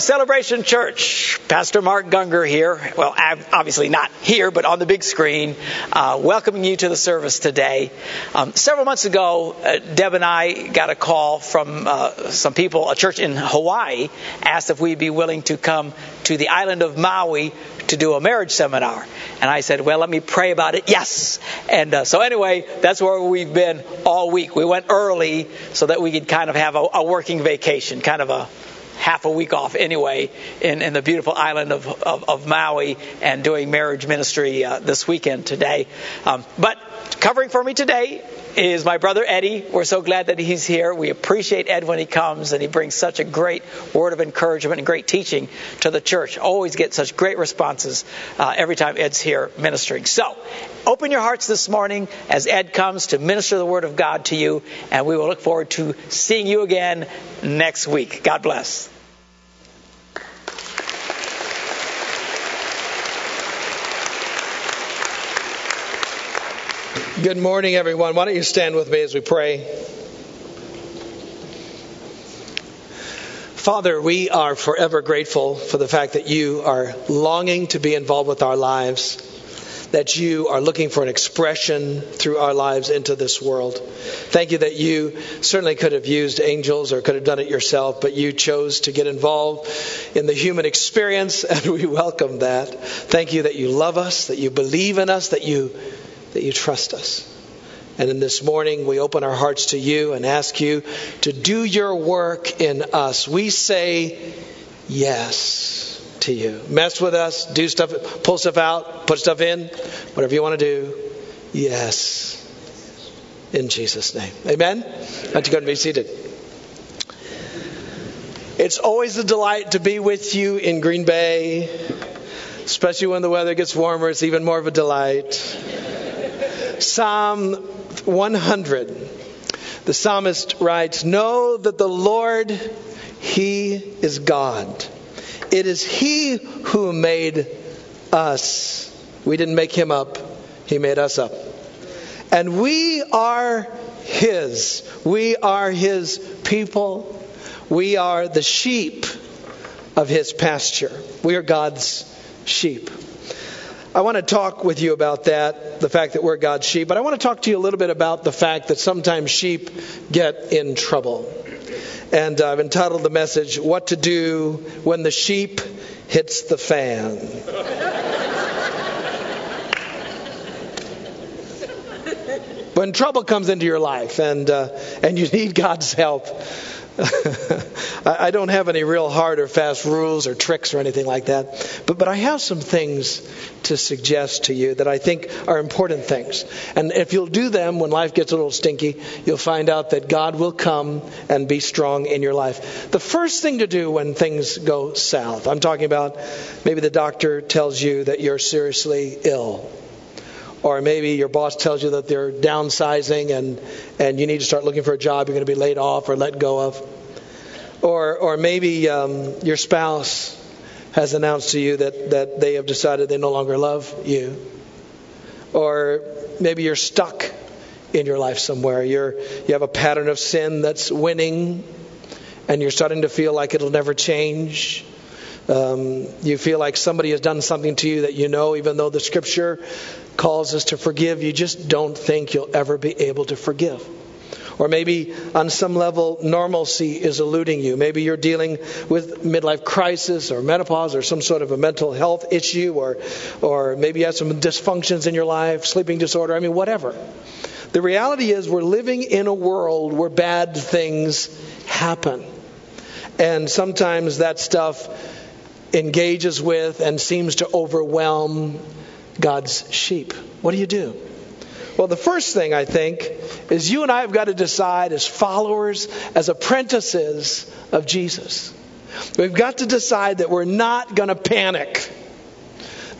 Celebration Church, Pastor Mark Gungor here. Well, obviously not here, but on the big screen, uh, welcoming you to the service today. Um, several months ago, uh, Deb and I got a call from uh, some people, a church in Hawaii, asked if we'd be willing to come to the island of Maui to do a marriage seminar. And I said, well, let me pray about it. Yes. And uh, so anyway, that's where we've been all week. We went early so that we could kind of have a, a working vacation, kind of a half a week off anyway in, in the beautiful island of, of, of Maui and doing marriage ministry uh, this weekend today. Um, but covering for me today is my brother Eddie. We're so glad that he's here. We appreciate Ed when he comes and he brings such a great word of encouragement and great teaching to the church. Always get such great responses uh, every time Ed's here ministering. So, open your hearts this morning as Ed comes to minister the word of God to you, and we will look forward to seeing you again next week. God bless. Good morning, everyone. Why don't you stand with me as we pray? Father, we are forever grateful for the fact that you are longing to be involved with our lives, that you are looking for an expression through our lives into this world. Thank you that you certainly could have used angels or could have done it yourself, but you chose to get involved in the human experience, and we welcome that. Thank you that you love us, that you believe in us, that you that you trust us. And in this morning, we open our hearts to you and ask you to do your work in us. We say yes to you. Mess with us, do stuff, pull stuff out, put stuff in, whatever you want to do. Yes. In Jesus' name. Amen? Let you go and be seated. It's always a delight to be with you in Green Bay, especially when the weather gets warmer. It's even more of a delight. Psalm 100. The psalmist writes, Know that the Lord, He is God. It is He who made us. We didn't make Him up, He made us up. And we are His. We are His people. We are the sheep of His pasture. We are God's sheep. I want to talk with you about that, the fact that we're God's sheep, but I want to talk to you a little bit about the fact that sometimes sheep get in trouble. And I've entitled the message, What to Do When the Sheep Hits the Fan. when trouble comes into your life and, uh, and you need God's help, I don't have any real hard or fast rules or tricks or anything like that, but, but I have some things to suggest to you that I think are important things. And if you'll do them when life gets a little stinky, you'll find out that God will come and be strong in your life. The first thing to do when things go south, I'm talking about maybe the doctor tells you that you're seriously ill or maybe your boss tells you that they're downsizing and, and you need to start looking for a job you're going to be laid off or let go of. Or, or maybe um, your spouse has announced to you that, that they have decided they no longer love you. Or maybe you're stuck in your life somewhere. You're, you have a pattern of sin that's winning, and you're starting to feel like it'll never change. Um, you feel like somebody has done something to you that you know, even though the scripture calls us to forgive, you just don't think you'll ever be able to forgive. Or maybe on some level, normalcy is eluding you. Maybe you're dealing with midlife crisis or menopause or some sort of a mental health issue, or, or maybe you have some dysfunctions in your life, sleeping disorder, I mean, whatever. The reality is, we're living in a world where bad things happen. And sometimes that stuff engages with and seems to overwhelm God's sheep. What do you do? Well, the first thing I think is you and I have got to decide as followers, as apprentices of Jesus. We've got to decide that we're not going to panic.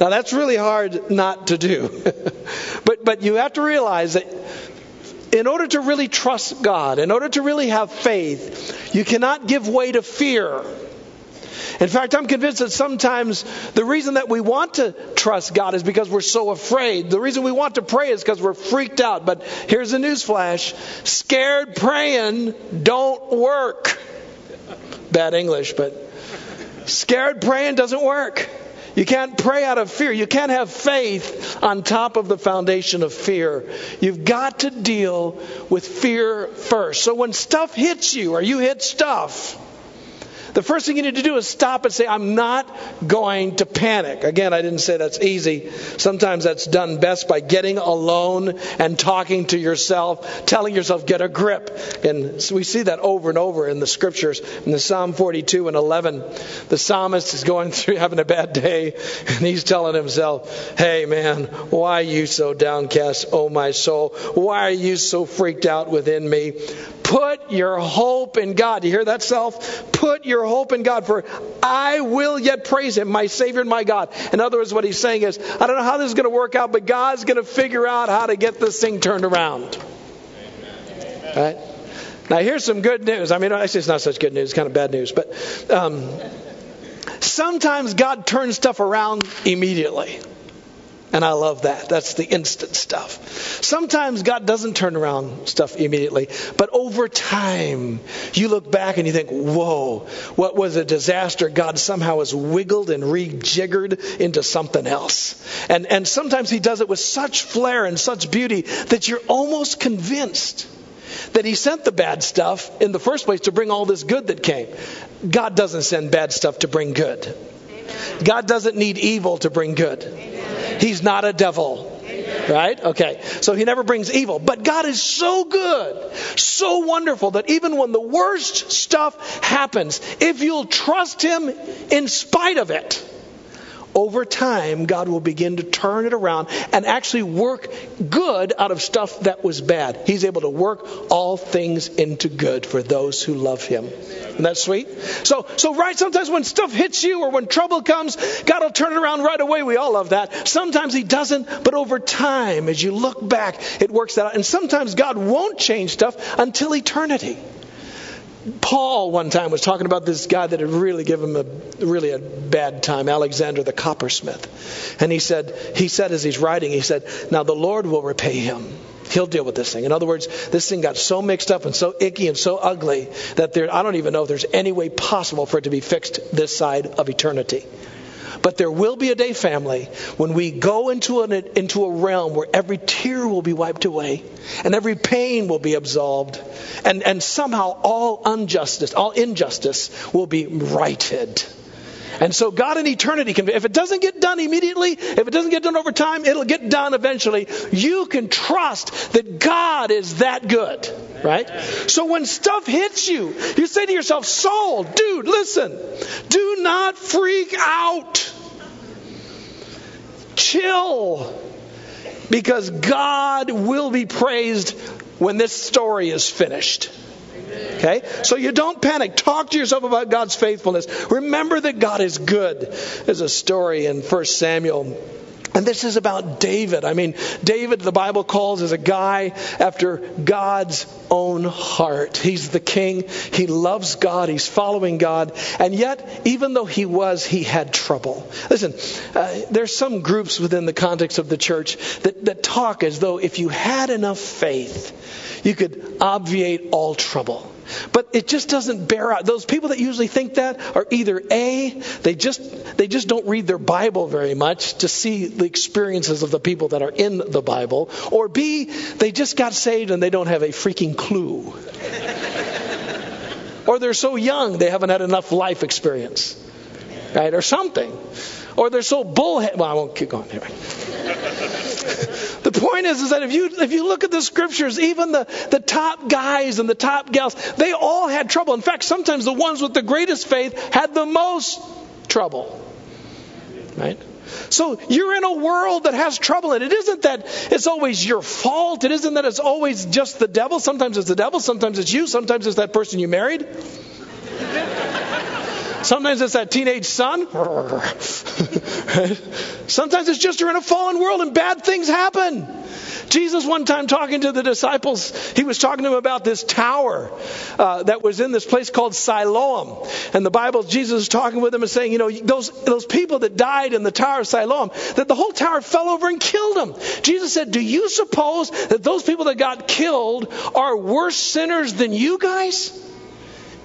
Now, that's really hard not to do. but, but you have to realize that in order to really trust God, in order to really have faith, you cannot give way to fear. In fact, I'm convinced that sometimes the reason that we want to trust God is because we're so afraid. The reason we want to pray is because we're freaked out. But here's a newsflash scared praying don't work. Bad English, but Scared praying doesn't work. You can't pray out of fear. You can't have faith on top of the foundation of fear. You've got to deal with fear first. So when stuff hits you or you hit stuff, the first thing you need to do is stop and say, I'm not going to panic. Again, I didn't say that's easy. Sometimes that's done best by getting alone and talking to yourself, telling yourself, get a grip. And so we see that over and over in the scriptures. In the Psalm 42 and 11, the psalmist is going through having a bad day, and he's telling himself, Hey man, why are you so downcast, oh my soul? Why are you so freaked out within me? Put your hope in God. You hear that, self? Put your hope in God, for I will yet praise Him, my Savior and my God. In other words, what he's saying is, I don't know how this is going to work out, but God's going to figure out how to get this thing turned around. Amen. Right? Now, here's some good news. I mean, actually, it's not such good news, it's kind of bad news, but um, sometimes God turns stuff around immediately. And I love that. That's the instant stuff. Sometimes God doesn't turn around stuff immediately, but over time, you look back and you think, whoa, what was a disaster? God somehow has wiggled and rejiggered into something else. And, and sometimes He does it with such flair and such beauty that you're almost convinced that He sent the bad stuff in the first place to bring all this good that came. God doesn't send bad stuff to bring good. God doesn't need evil to bring good. He's not a devil. Right? Okay. So he never brings evil. But God is so good, so wonderful that even when the worst stuff happens, if you'll trust him in spite of it, over time, God will begin to turn it around and actually work good out of stuff that was bad. He's able to work all things into good for those who love Him. Isn't that sweet? So, so right, sometimes when stuff hits you or when trouble comes, God will turn it around right away. We all love that. Sometimes He doesn't, but over time, as you look back, it works that out. And sometimes God won't change stuff until eternity. Paul one time was talking about this guy that had really given him a really a bad time, Alexander the coppersmith. And he said, he said as he's writing, he said, Now the Lord will repay him. He'll deal with this thing. In other words, this thing got so mixed up and so icky and so ugly that there, I don't even know if there's any way possible for it to be fixed this side of eternity. But there will be a day, family, when we go into, an, into a realm where every tear will be wiped away and every pain will be absolved and, and somehow all injustice, all injustice will be righted. And so God in eternity can, if it doesn't get done immediately, if it doesn't get done over time, it'll get done eventually. You can trust that God is that good, right? So when stuff hits you, you say to yourself, soul, dude, listen, do not freak out. Chill. Because God will be praised when this story is finished. Okay? So you don't panic. Talk to yourself about God's faithfulness. Remember that God is good. There's a story in 1 Samuel and this is about David. I mean, David, the Bible calls as a guy after God's own heart. He's the king. He loves God. He's following God. And yet, even though he was, he had trouble. Listen, uh, there's some groups within the context of the church that, that talk as though if you had enough faith, you could obviate all trouble. But it just doesn't bear out. Those people that usually think that are either A, they just they just don't read their Bible very much to see the experiences of the people that are in the Bible, or B, they just got saved and they don't have a freaking clue. or they're so young they haven't had enough life experience. Right? Or something. Or they're so bullhead. Well, I won't keep going. Anyway. The point is, is that if you if you look at the scriptures, even the, the top guys and the top gals, they all had trouble. In fact, sometimes the ones with the greatest faith had the most trouble. Right? So you're in a world that has trouble, and it isn't that it's always your fault. It isn't that it's always just the devil. Sometimes it's the devil, sometimes it's you, sometimes it's that person you married. Sometimes it's that teenage son. Sometimes it's just you're in a fallen world and bad things happen. Jesus, one time talking to the disciples, he was talking to them about this tower uh, that was in this place called Siloam. And the Bible, Jesus is talking with them and saying, you know, those, those people that died in the tower of Siloam, that the whole tower fell over and killed them. Jesus said, Do you suppose that those people that got killed are worse sinners than you guys?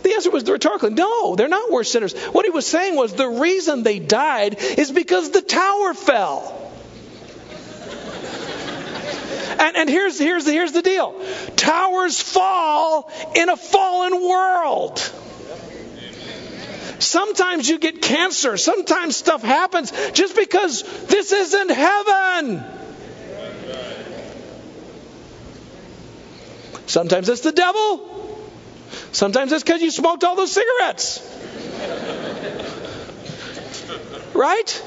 The answer was rhetorical. No, they're not worse sinners. What he was saying was the reason they died is because the tower fell. And, and here's, here's, here's the deal towers fall in a fallen world. Sometimes you get cancer. Sometimes stuff happens just because this isn't heaven. Sometimes it's the devil. Sometimes it's because you smoked all those cigarettes. Right?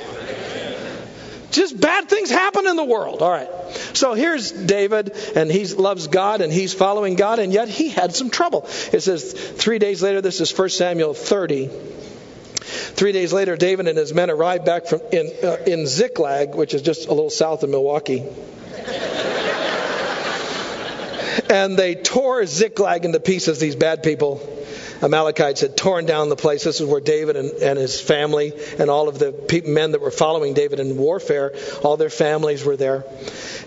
Just bad things happen in the world. All right. So here's David, and he loves God, and he's following God, and yet he had some trouble. It says three days later, this is 1 Samuel 30. Three days later, David and his men arrived back from in, uh, in Ziklag, which is just a little south of Milwaukee. And they tore Ziklag into pieces, these bad people. Amalekites had torn down the place. This is where David and, and his family and all of the pe- men that were following David in warfare, all their families were there.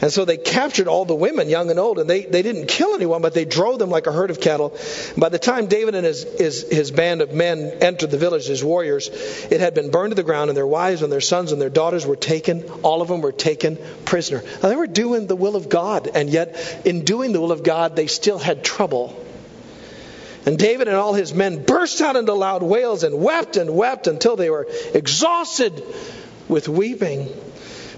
And so they captured all the women, young and old, and they, they didn't kill anyone, but they drove them like a herd of cattle. By the time David and his, his, his band of men entered the village, his warriors, it had been burned to the ground, and their wives and their sons and their daughters were taken. All of them were taken prisoner. Now, they were doing the will of God, and yet in doing the will of God, they still had trouble. And David and all his men burst out into loud wails and wept and wept until they were exhausted with weeping.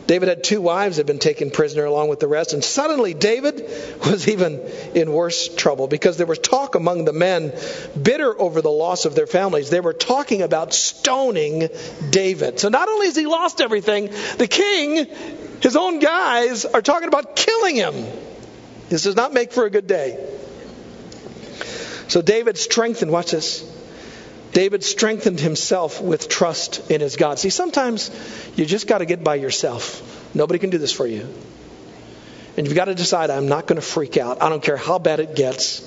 David had two wives that had been taken prisoner along with the rest, and suddenly David was even in worse trouble because there was talk among the men, bitter over the loss of their families. They were talking about stoning David. So not only has he lost everything, the king, his own guys, are talking about killing him. This does not make for a good day. So David strengthened, watch this. David strengthened himself with trust in his God. See, sometimes you just got to get by yourself. Nobody can do this for you. And you've got to decide, I'm not going to freak out. I don't care how bad it gets.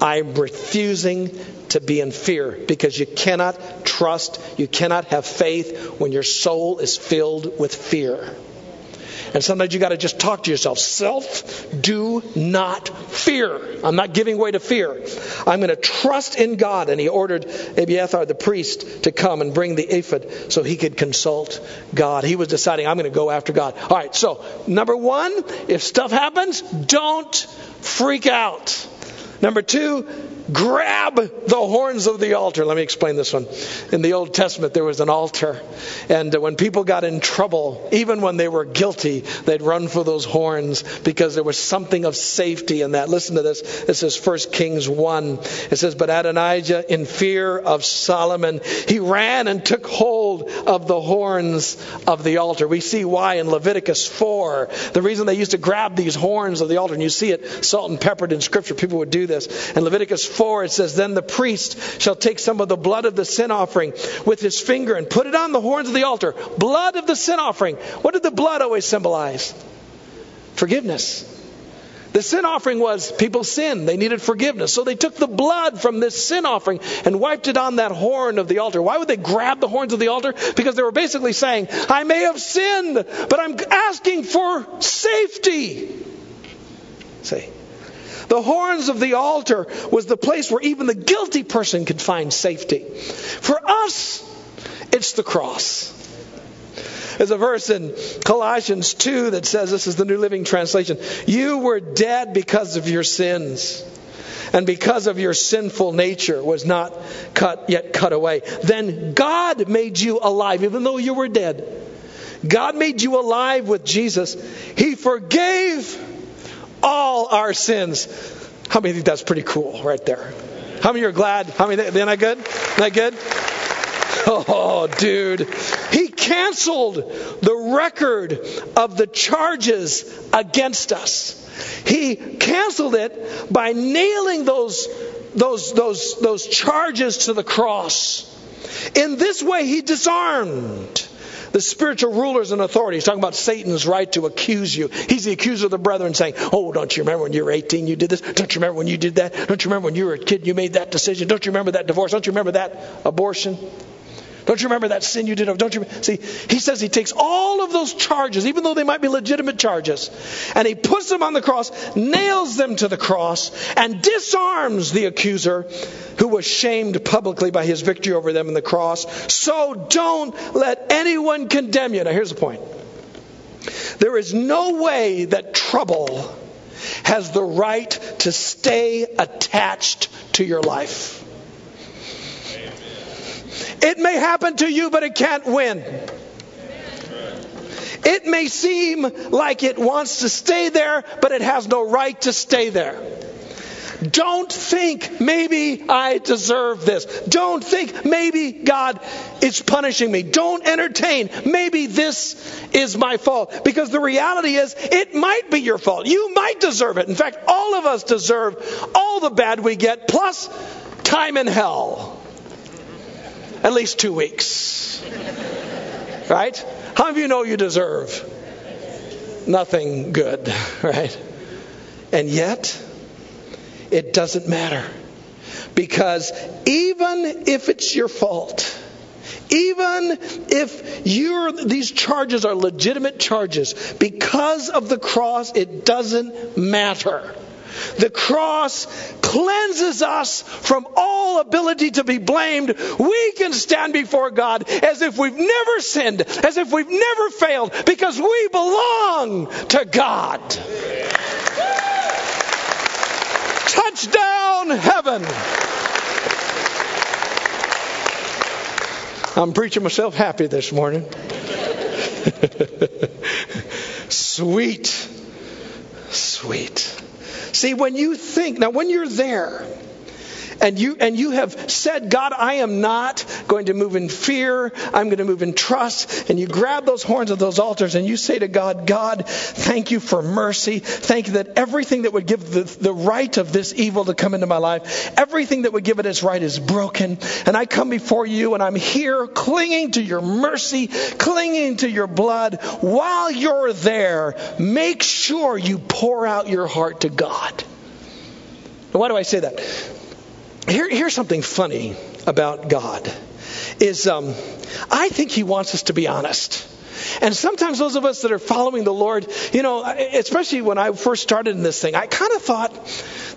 I'm refusing to be in fear because you cannot trust, you cannot have faith when your soul is filled with fear. And sometimes you got to just talk to yourself. Self, do not fear. I'm not giving way to fear. I'm going to trust in God. And he ordered Abiathar, the priest, to come and bring the ephod so he could consult God. He was deciding, I'm going to go after God. All right, so number one, if stuff happens, don't freak out. Number two, grab the horns of the altar. Let me explain this one. In the Old Testament, there was an altar. And when people got in trouble, even when they were guilty, they'd run for those horns because there was something of safety in that. Listen to this. This is 1 Kings 1. It says, But Adonijah, in fear of Solomon, he ran and took hold of the horns of the altar. We see why in Leviticus 4. The reason they used to grab these horns of the altar, and you see it salt and peppered in Scripture, people would do this. In Leviticus 4, it says, Then the priest shall take some of the blood of the sin offering with his finger and put it on the horns of the altar. Blood of the sin offering. What did the blood always symbolize? Forgiveness. The sin offering was people sinned. They needed forgiveness. So they took the blood from this sin offering and wiped it on that horn of the altar. Why would they grab the horns of the altar? Because they were basically saying, I may have sinned, but I'm asking for safety. See? The horns of the altar was the place where even the guilty person could find safety. For us, it's the cross. There's a verse in Colossians 2 that says, this is the New Living Translation, you were dead because of your sins and because of your sinful nature was not cut yet cut away. Then God made you alive, even though you were dead. God made you alive with Jesus. He forgave all our sins. How many think that's pretty cool right there? How many are glad? How many, isn't that good? Isn't that good? Oh, dude. He canceled the record of the charges against us. He canceled it by nailing those, those, those, those charges to the cross. In this way, he disarmed the spiritual rulers and authorities, talking about Satan's right to accuse you. He's the accuser of the brethren saying, Oh, don't you remember when you were 18 you did this? Don't you remember when you did that? Don't you remember when you were a kid you made that decision? Don't you remember that divorce? Don't you remember that abortion? Don't you remember that sin you did? Don't you see? He says he takes all of those charges, even though they might be legitimate charges, and he puts them on the cross, nails them to the cross, and disarms the accuser who was shamed publicly by his victory over them in the cross. So don't let anyone condemn you. Now here's the point. There is no way that trouble has the right to stay attached to your life. It may happen to you, but it can't win. It may seem like it wants to stay there, but it has no right to stay there. Don't think maybe I deserve this. Don't think maybe God is punishing me. Don't entertain maybe this is my fault. Because the reality is it might be your fault. You might deserve it. In fact, all of us deserve all the bad we get plus time in hell at least two weeks. Right? How many of you know you deserve nothing good, right? And yet, it doesn't matter. Because even if it's your fault, even if you're, these charges are legitimate charges, because of the cross, it doesn't matter. The cross cleanses us from all ability to be blamed. We can stand before God as if we've never sinned, as if we've never failed, because we belong to God. Touchdown heaven. I'm preaching myself happy this morning. sweet, sweet. See, when you think, now when you're there, and you and you have said god i am not going to move in fear. I'm going to move in trust. And you grab those horns of those altars and you say to god god thank you for mercy. Thank you that everything that would give the, the right of this evil to come into my life everything that would give it its right is broken. And i come before you and i'm here clinging to your mercy clinging to your blood. While you're there make sure you pour out your heart to god. Why do I say that? Here, here's something funny about God is um, I think He wants us to be honest. And sometimes those of us that are following the Lord, you know, especially when I first started in this thing, I kind of thought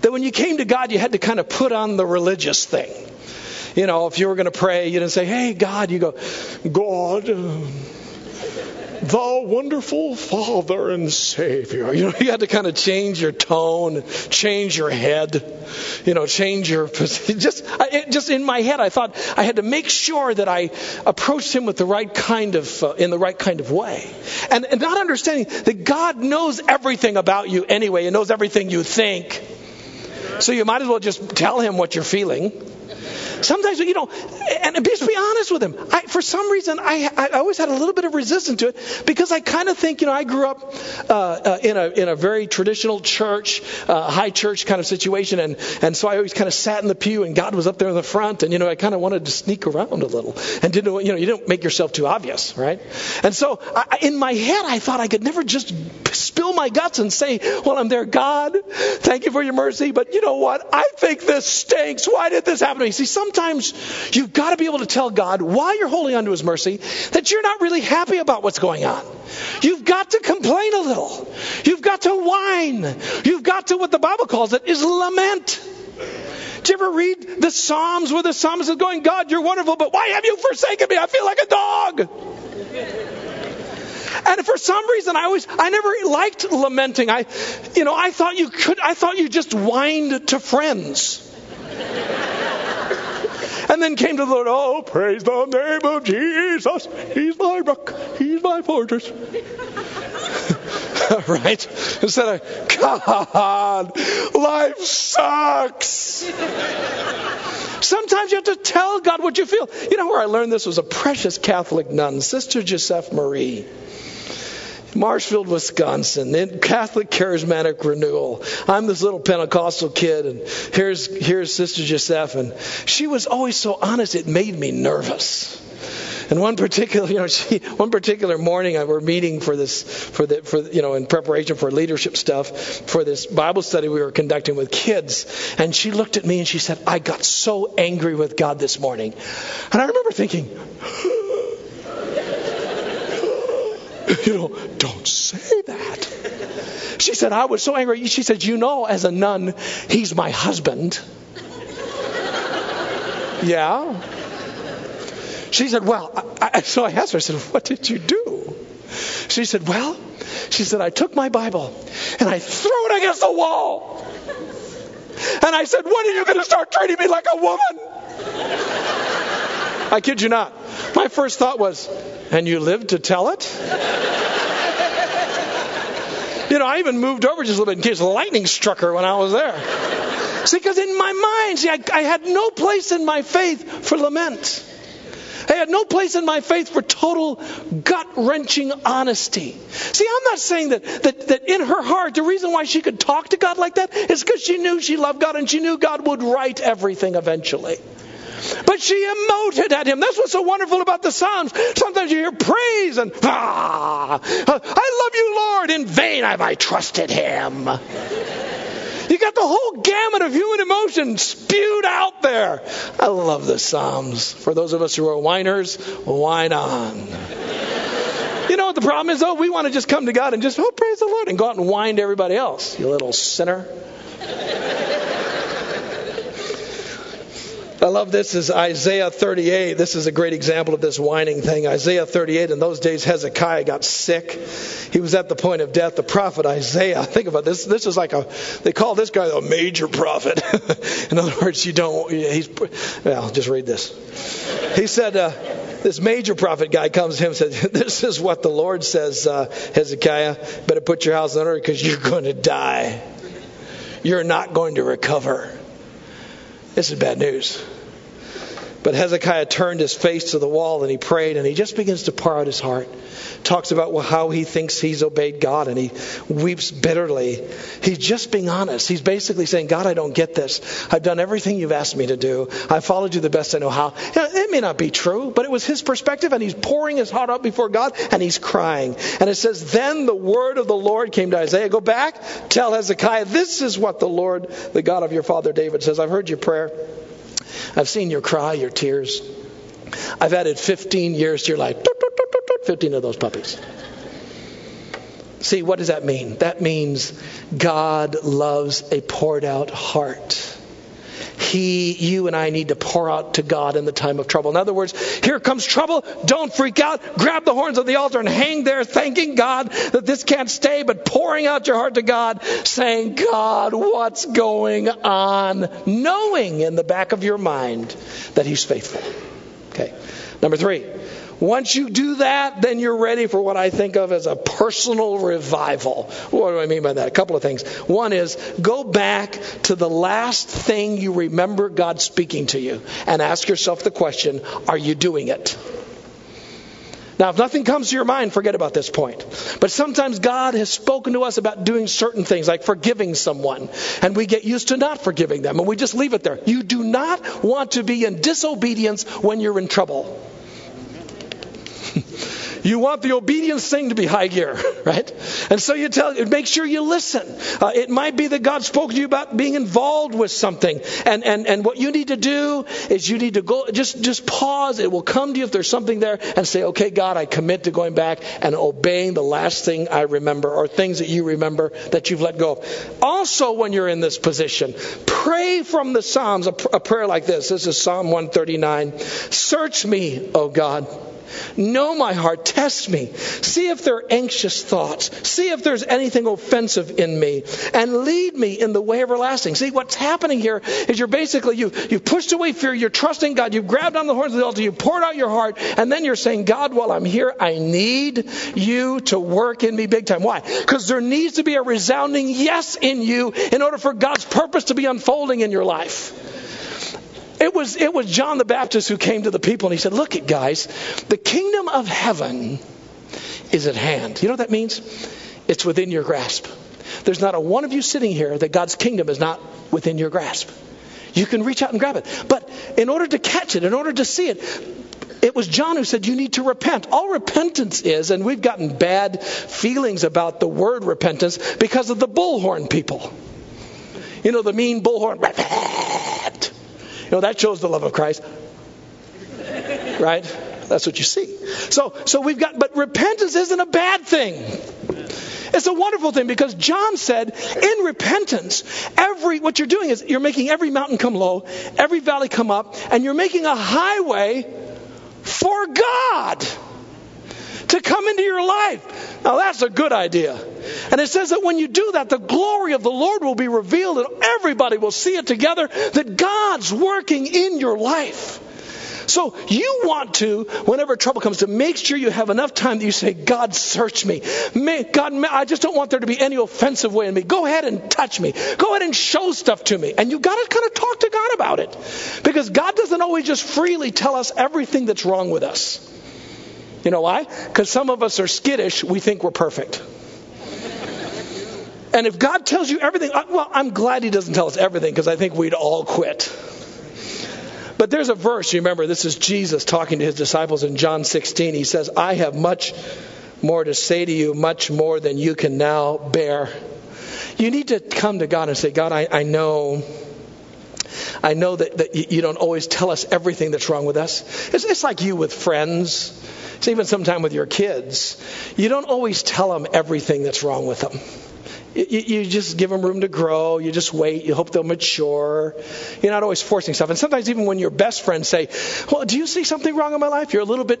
that when you came to God, you had to kind of put on the religious thing. You know, if you were going to pray, you didn't say, "Hey God," you go, "God." Thou wonderful Father and Savior. You know, you had to kind of change your tone, change your head, you know, change your. Just, just in my head, I thought I had to make sure that I approached Him with the right kind of, uh, in the right kind of way, and, and not understanding that God knows everything about you anyway, and knows everything you think. So you might as well just tell Him what you're feeling Sometimes, you know, and just be honest with him. I, for some reason, I, I always had a little bit of resistance to it because I kind of think, you know, I grew up uh, uh, in a in a very traditional church, uh, high church kind of situation, and and so I always kind of sat in the pew, and God was up there in the front, and you know, I kind of wanted to sneak around a little, and didn't, you know, you don't make yourself too obvious, right? And so, I, in my head, I thought I could never just spill my guts and say, well, I'm there, God, thank you for your mercy, but you know what? I think this stinks. Why did this happen to me? See, some sometimes you've got to be able to tell God why you're holding on to His mercy that you're not really happy about what's going on. You've got to complain a little. You've got to whine. You've got to, what the Bible calls it, is lament. Did you ever read the Psalms where the psalmist is going, God, you're wonderful, but why have you forsaken me? I feel like a dog. And for some reason, I always, I never liked lamenting. I, you know, I thought you could, I thought you just whined to friends. And then came to the Lord, oh, praise the name of Jesus. He's my rock. He's my fortress. right? Instead of, God, life sucks. Sometimes you have to tell God what you feel. You know where I learned this was a precious Catholic nun, Sister Joseph Marie. Marshfield, Wisconsin, in Catholic Charismatic Renewal. I'm this little Pentecostal kid, and here's here's Sister Joseph, and she was always so honest. It made me nervous. And one particular, you know, she, one particular morning, I were meeting for this, for the, for you know, in preparation for leadership stuff, for this Bible study we were conducting with kids. And she looked at me and she said, "I got so angry with God this morning," and I remember thinking. You know, don't say that. She said, I was so angry. She said, You know, as a nun, he's my husband. yeah. She said, Well, I, I, so I asked her, I said, What did you do? She said, Well, she said, I took my Bible and I threw it against the wall. And I said, When are you going to start treating me like a woman? I kid you not. My first thought was, And you lived to tell it? You know, I even moved over just a little bit in case lightning struck her when I was there. See, because in my mind, see, I, I had no place in my faith for lament. I had no place in my faith for total gut wrenching honesty. See, I'm not saying that, that, that in her heart, the reason why she could talk to God like that is because she knew she loved God and she knew God would right everything eventually. But she emoted at him. That's what's so wonderful about the Psalms. Sometimes you hear praise and, ah, I love you, Lord. In vain have I trusted him. You got the whole gamut of human emotion spewed out there. I love the Psalms. For those of us who are whiners, whine on. You know what the problem is, though? We want to just come to God and just, oh, praise the Lord, and go out and whine to everybody else, you little sinner. I love this is Isaiah 38. This is a great example of this whining thing. Isaiah 38. In those days, Hezekiah got sick. He was at the point of death. The prophet Isaiah. Think about this. This is like a. They call this guy a major prophet. In other words, you don't. He's. Well, just read this. He said. Uh, this major prophet guy comes to him and says, This is what the Lord says, uh, Hezekiah. Better put your house in order because you're going to die. You're not going to recover. This is bad news. But Hezekiah turned his face to the wall and he prayed and he just begins to pour out his heart. Talks about how he thinks he's obeyed God and he weeps bitterly. He's just being honest. He's basically saying, God, I don't get this. I've done everything you've asked me to do. I followed you the best I know how. It may not be true, but it was his perspective and he's pouring his heart out before God and he's crying. And it says, Then the word of the Lord came to Isaiah. Go back, tell Hezekiah, this is what the Lord, the God of your father David says. I've heard your prayer. I've seen your cry, your tears. I've added 15 years to your life. 15 of those puppies. See, what does that mean? That means God loves a poured out heart. He, you, and I need to pour out to God in the time of trouble. In other words, here comes trouble. Don't freak out. Grab the horns of the altar and hang there, thanking God that this can't stay, but pouring out your heart to God, saying, God, what's going on? Knowing in the back of your mind that He's faithful. Okay. Number three, once you do that, then you're ready for what I think of as a personal revival. What do I mean by that? A couple of things. One is go back to the last thing you remember God speaking to you and ask yourself the question Are you doing it? Now, if nothing comes to your mind, forget about this point. But sometimes God has spoken to us about doing certain things, like forgiving someone, and we get used to not forgiving them, and we just leave it there. You do not want to be in disobedience when you're in trouble. You want the obedience thing to be high gear, right? And so you tell, make sure you listen. Uh, it might be that God spoke to you about being involved with something, and, and and what you need to do is you need to go, just just pause. It will come to you if there's something there, and say, okay, God, I commit to going back and obeying the last thing I remember, or things that you remember that you've let go of. Also, when you're in this position, pray from the Psalms a, a prayer like this. This is Psalm 139. Search me, O God Know my heart. Test me. See if there are anxious thoughts. See if there's anything offensive in me. And lead me in the way everlasting. See, what's happening here is you're basically, you, you've pushed away fear. You're trusting God. You've grabbed on the horns of the altar. You've poured out your heart. And then you're saying, God, while I'm here, I need you to work in me big time. Why? Because there needs to be a resounding yes in you in order for God's purpose to be unfolding in your life. It was, it was John the Baptist who came to the people and he said, Look at guys, the kingdom of heaven is at hand. You know what that means? It's within your grasp. There's not a one of you sitting here that God's kingdom is not within your grasp. You can reach out and grab it. But in order to catch it, in order to see it, it was John who said, You need to repent. All repentance is, and we've gotten bad feelings about the word repentance because of the bullhorn people. You know, the mean bullhorn. You know, that shows the love of Christ. Right? That's what you see. So, so we've got, but repentance isn't a bad thing. It's a wonderful thing because John said in repentance, every, what you're doing is you're making every mountain come low, every valley come up, and you're making a highway for God to come into your life. Now that's a good idea. And it says that when you do that, the glory of the Lord will be revealed and everybody will see it together that God's working in your life. So you want to, whenever trouble comes, to make sure you have enough time that you say, God, search me. May, God, I just don't want there to be any offensive way in me. Go ahead and touch me. Go ahead and show stuff to me. And you've got to kind of talk to God about it. Because God doesn't always just freely tell us everything that's wrong with us. You know why? Because some of us are skittish. We think we're perfect. And if God tells you everything, uh, well, I'm glad He doesn't tell us everything because I think we'd all quit. But there's a verse, you remember, this is Jesus talking to his disciples in John 16. He says, I have much more to say to you, much more than you can now bear. You need to come to God and say, God, I, I know. I know that, that you don't always tell us everything that's wrong with us. It's, it's like you with friends. It's even sometimes with your kids. You don't always tell them everything that's wrong with them. You, you, just give them room to grow. You just wait. You hope they'll mature. You're not always forcing stuff. And sometimes, even when your best friends say, Well, do you see something wrong in my life? You're a little bit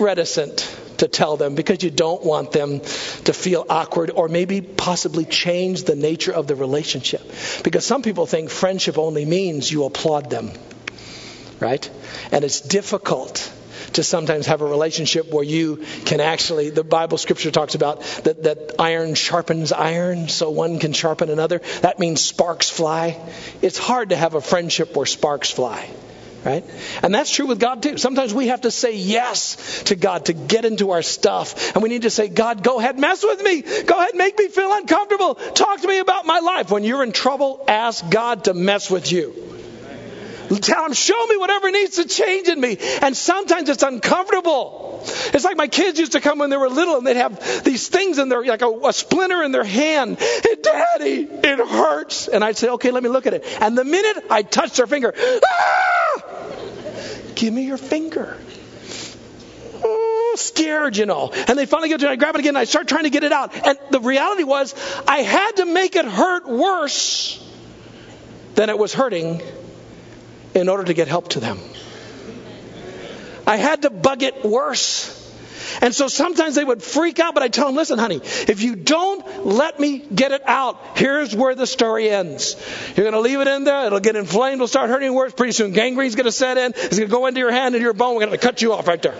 reticent to tell them because you don't want them to feel awkward or maybe possibly change the nature of the relationship. Because some people think friendship only means you applaud them, right? And it's difficult to sometimes have a relationship where you can actually, the Bible scripture talks about that, that iron sharpens iron, so one can sharpen another. That means sparks fly. It's hard to have a friendship where sparks fly. Right? And that's true with God too. Sometimes we have to say yes to God to get into our stuff. And we need to say, God, go ahead, mess with me. Go ahead, make me feel uncomfortable. Talk to me about my life. When you're in trouble, ask God to mess with you. Tell him, show me whatever needs to change in me. And sometimes it's uncomfortable. It's like my kids used to come when they were little and they'd have these things in their, like a, a splinter in their hand. Hey, Daddy, it hurts. And I'd say, okay, let me look at it. And the minute I touched their finger, ah! Give me your finger. Oh, scared, you know. And they finally get to it. I grab it again and I start trying to get it out. And the reality was, I had to make it hurt worse than it was hurting in order to get help to them. I had to bug it worse. And so sometimes they would freak out, but I tell them, listen, honey, if you don't let me get it out, here's where the story ends. You're going to leave it in there, it'll get inflamed, it'll start hurting worse. Pretty soon, gangrene's going to set in, it's going to go into your hand and your bone, we're going to cut you off right there.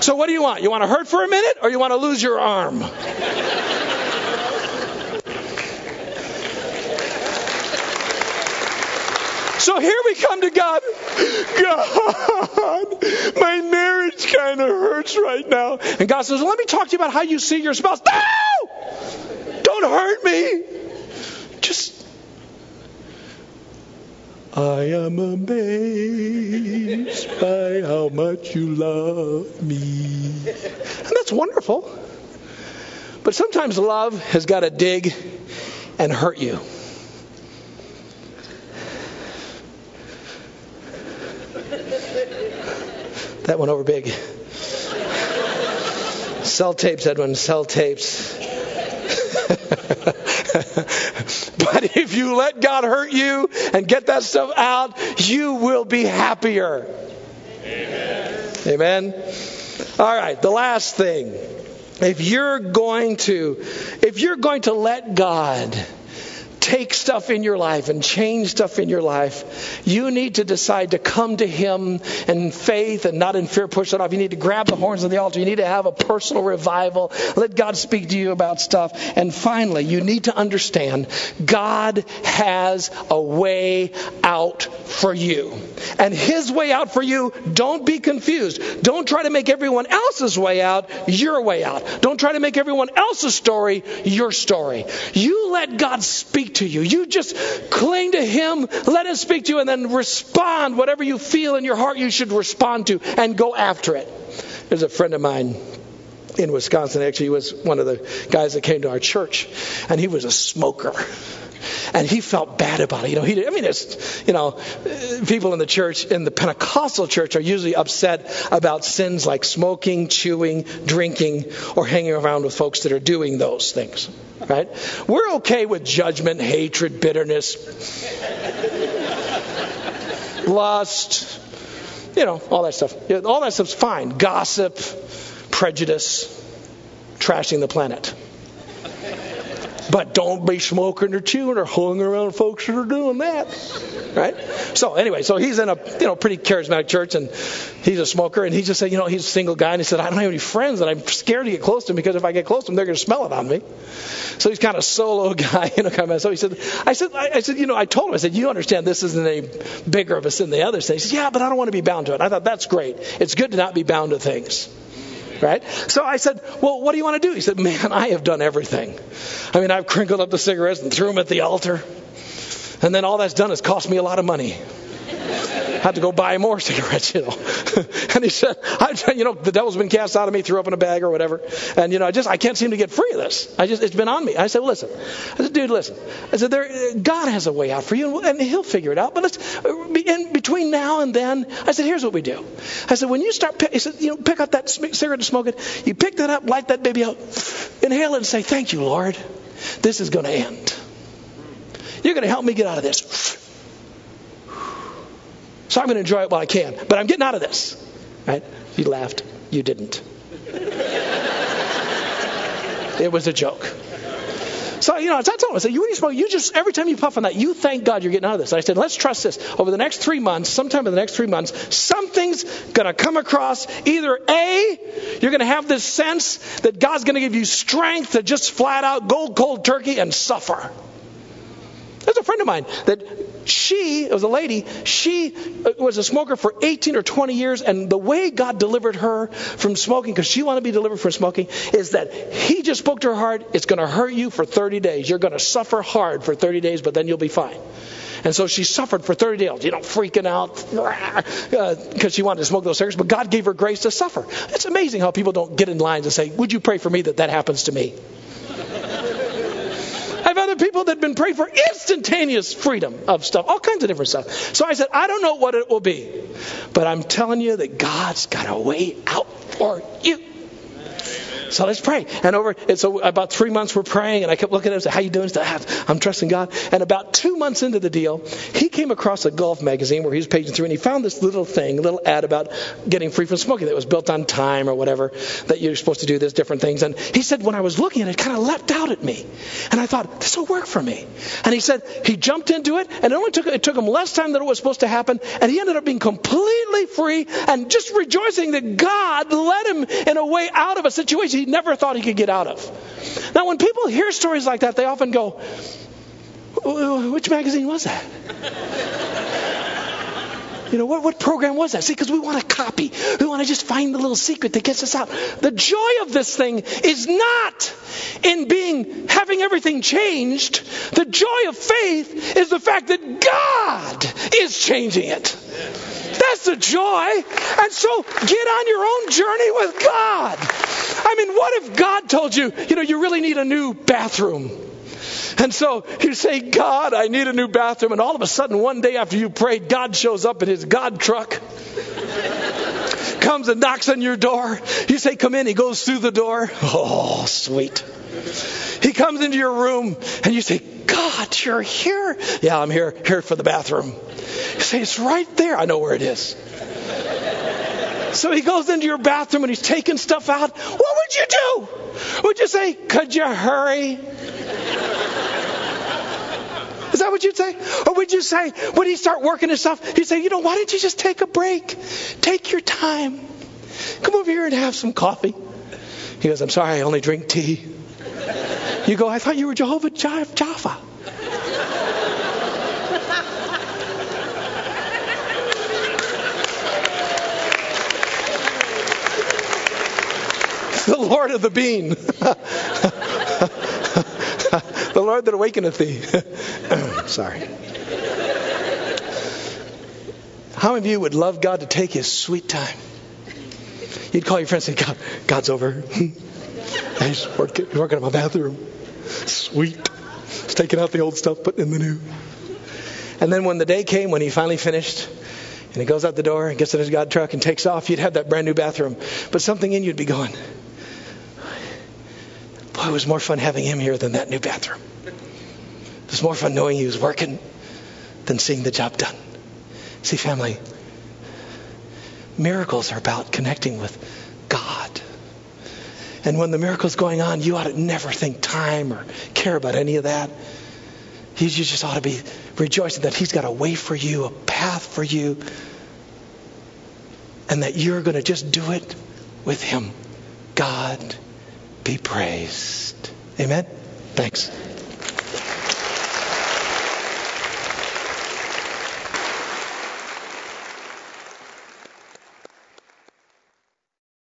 so what do you want? You want to hurt for a minute, or you want to lose your arm? So here we come to God. God, my marriage kind of hurts right now. And God says, Let me talk to you about how you see your spouse. No! Don't hurt me. Just. I am amazed by how much you love me. And that's wonderful. But sometimes love has got to dig and hurt you. That went over big. Sell tapes, Edwin, sell tapes. but if you let God hurt you and get that stuff out, you will be happier. Amen. Amen. All right, the last thing. If you're going to if you're going to let God take stuff in your life and change stuff in your life, you need to decide to come to Him in faith and not in fear, push it off. You need to grab the horns of the altar. You need to have a personal revival. Let God speak to you about stuff. And finally, you need to understand God has a way out for you. And His way out for you, don't be confused. Don't try to make everyone else's way out your way out. Don't try to make everyone else's story your story. You let God speak to you. You just cling to Him, let Him speak to you, and then respond. Whatever you feel in your heart, you should respond to and go after it. There's a friend of mine in Wisconsin. Actually, he was one of the guys that came to our church, and he was a smoker and he felt bad about it. You know, he, I mean, it's, you know, people in the church, in the Pentecostal church, are usually upset about sins like smoking, chewing, drinking, or hanging around with folks that are doing those things. Right? We're okay with judgment, hatred, bitterness, lust, you know, all that stuff. All that stuff's fine. Gossip, prejudice, trashing the planet. But don't be smoking or chewing or hanging around folks that are doing that. Right? So anyway, so he's in a you know pretty charismatic church and he's a smoker and he just said, you know, he's a single guy and he said, I don't have any friends and I'm scared to get close to him because if I get close to him, they're to smell it on me. So he's kind of solo guy, you know, kind of. So he said, I said, I, said, you know, I told him, I said, you understand this isn't any bigger of a sin than the other thing. He said, yeah, but I don't want to be bound to it. I thought that's great. It's good to not be bound to things right? So I said, Well, what do you want to do? He said, Man, I have done everything. I mean, I've crinkled up the cigarettes and threw them at the altar. And then all that's done is cost me a lot of money had to go buy more cigarettes, you know. and he said, I, you know, the devil's been cast out of me, threw up in a bag or whatever. And, you know, I just, I can't seem to get free of this. I just, it's been on me. I said, listen. I said, dude, listen. I said, there, God has a way out for you and he'll figure it out. But let's, in between now and then, I said, here's what we do. I said, when you start, he said, you know, pick up that cigarette and smoke it. You pick that up, light that baby out, inhale it and say, thank you, Lord. This is going to end. You're going to help me get out of this. So I'm going to enjoy it while I can. But I'm getting out of this. Right? You laughed. You didn't. it was a joke. So, you know, I told him, I said, you when you smoke, you just, every time you puff on that, you thank God you're getting out of this. I said, let's trust this. Over the next three months, sometime in the next three months, something's going to come across. Either A, you're going to have this sense that God's going to give you strength to just flat out go cold turkey and suffer. There's a friend of mine that she, it was a lady, she uh, was a smoker for 18 or 20 years, and the way God delivered her from smoking, because she wanted to be delivered from smoking, is that He just spoke to her heart, it's going to hurt you for 30 days. You're going to suffer hard for 30 days, but then you'll be fine. And so she suffered for 30 days, you know, freaking out because uh, she wanted to smoke those cigarettes, but God gave her grace to suffer. It's amazing how people don't get in lines and say, Would you pray for me that that happens to me? Other people that have been praying for instantaneous freedom of stuff, all kinds of different stuff. So I said, I don't know what it will be, but I'm telling you that God's got a way out for you. So let's pray. And over, and so about three months we're praying, and I kept looking at him and said, How you doing? Said, ah, I'm trusting God. And about two months into the deal, he came across a golf magazine where he was paging through, and he found this little thing, a little ad about getting free from smoking that was built on time or whatever, that you're supposed to do this, different things. And he said, When I was looking at it, it kind of leapt out at me. And I thought, This will work for me. And he said, He jumped into it, and it only took, it took him less time than it was supposed to happen, and he ended up being completely free and just rejoicing that God led him in a way out of a situation he never thought he could get out of. Now, when people hear stories like that, they often go, which magazine was that? You know, what, what program was that? See, because we want a copy. We want to just find the little secret that gets us out. The joy of this thing is not in being, having everything changed. The joy of faith is the fact that God is changing it. That's the joy. And so get on your own journey with God. I mean, what if God told you, you know, you really need a new bathroom? And so you say, God, I need a new bathroom. And all of a sudden, one day after you prayed, God shows up in his God truck, comes and knocks on your door. You say, Come in. He goes through the door. Oh, sweet. He comes into your room and you say, God, you're here. Yeah, I'm here, here for the bathroom. You say, It's right there. I know where it is. So he goes into your bathroom and he's taking stuff out. What would you do? Would you say, Could you hurry? Is that what you'd say? Or would you say, when he start working his stuff, you'd say, you know, why don't you just take a break? Take your time. Come over here and have some coffee. He goes, I'm sorry, I only drink tea. You go, I thought you were Jehovah Java. the Lord of the bean. the Lord that awakeneth thee. Sorry. How many of you would love God to take his sweet time? You'd call your friends and say, God, God's over. He's working, working on my bathroom. Sweet. He's taking out the old stuff, putting in the new. And then when the day came when he finally finished, and he goes out the door and gets in his God truck and takes off, you'd have that brand new bathroom. But something in you'd be going, it was more fun having him here than that new bathroom. It was more fun knowing he was working than seeing the job done. See, family, miracles are about connecting with God. And when the miracle's going on, you ought to never think time or care about any of that. You just ought to be rejoicing that He's got a way for you, a path for you, and that you're going to just do it with Him. God be praised. Amen? Thanks.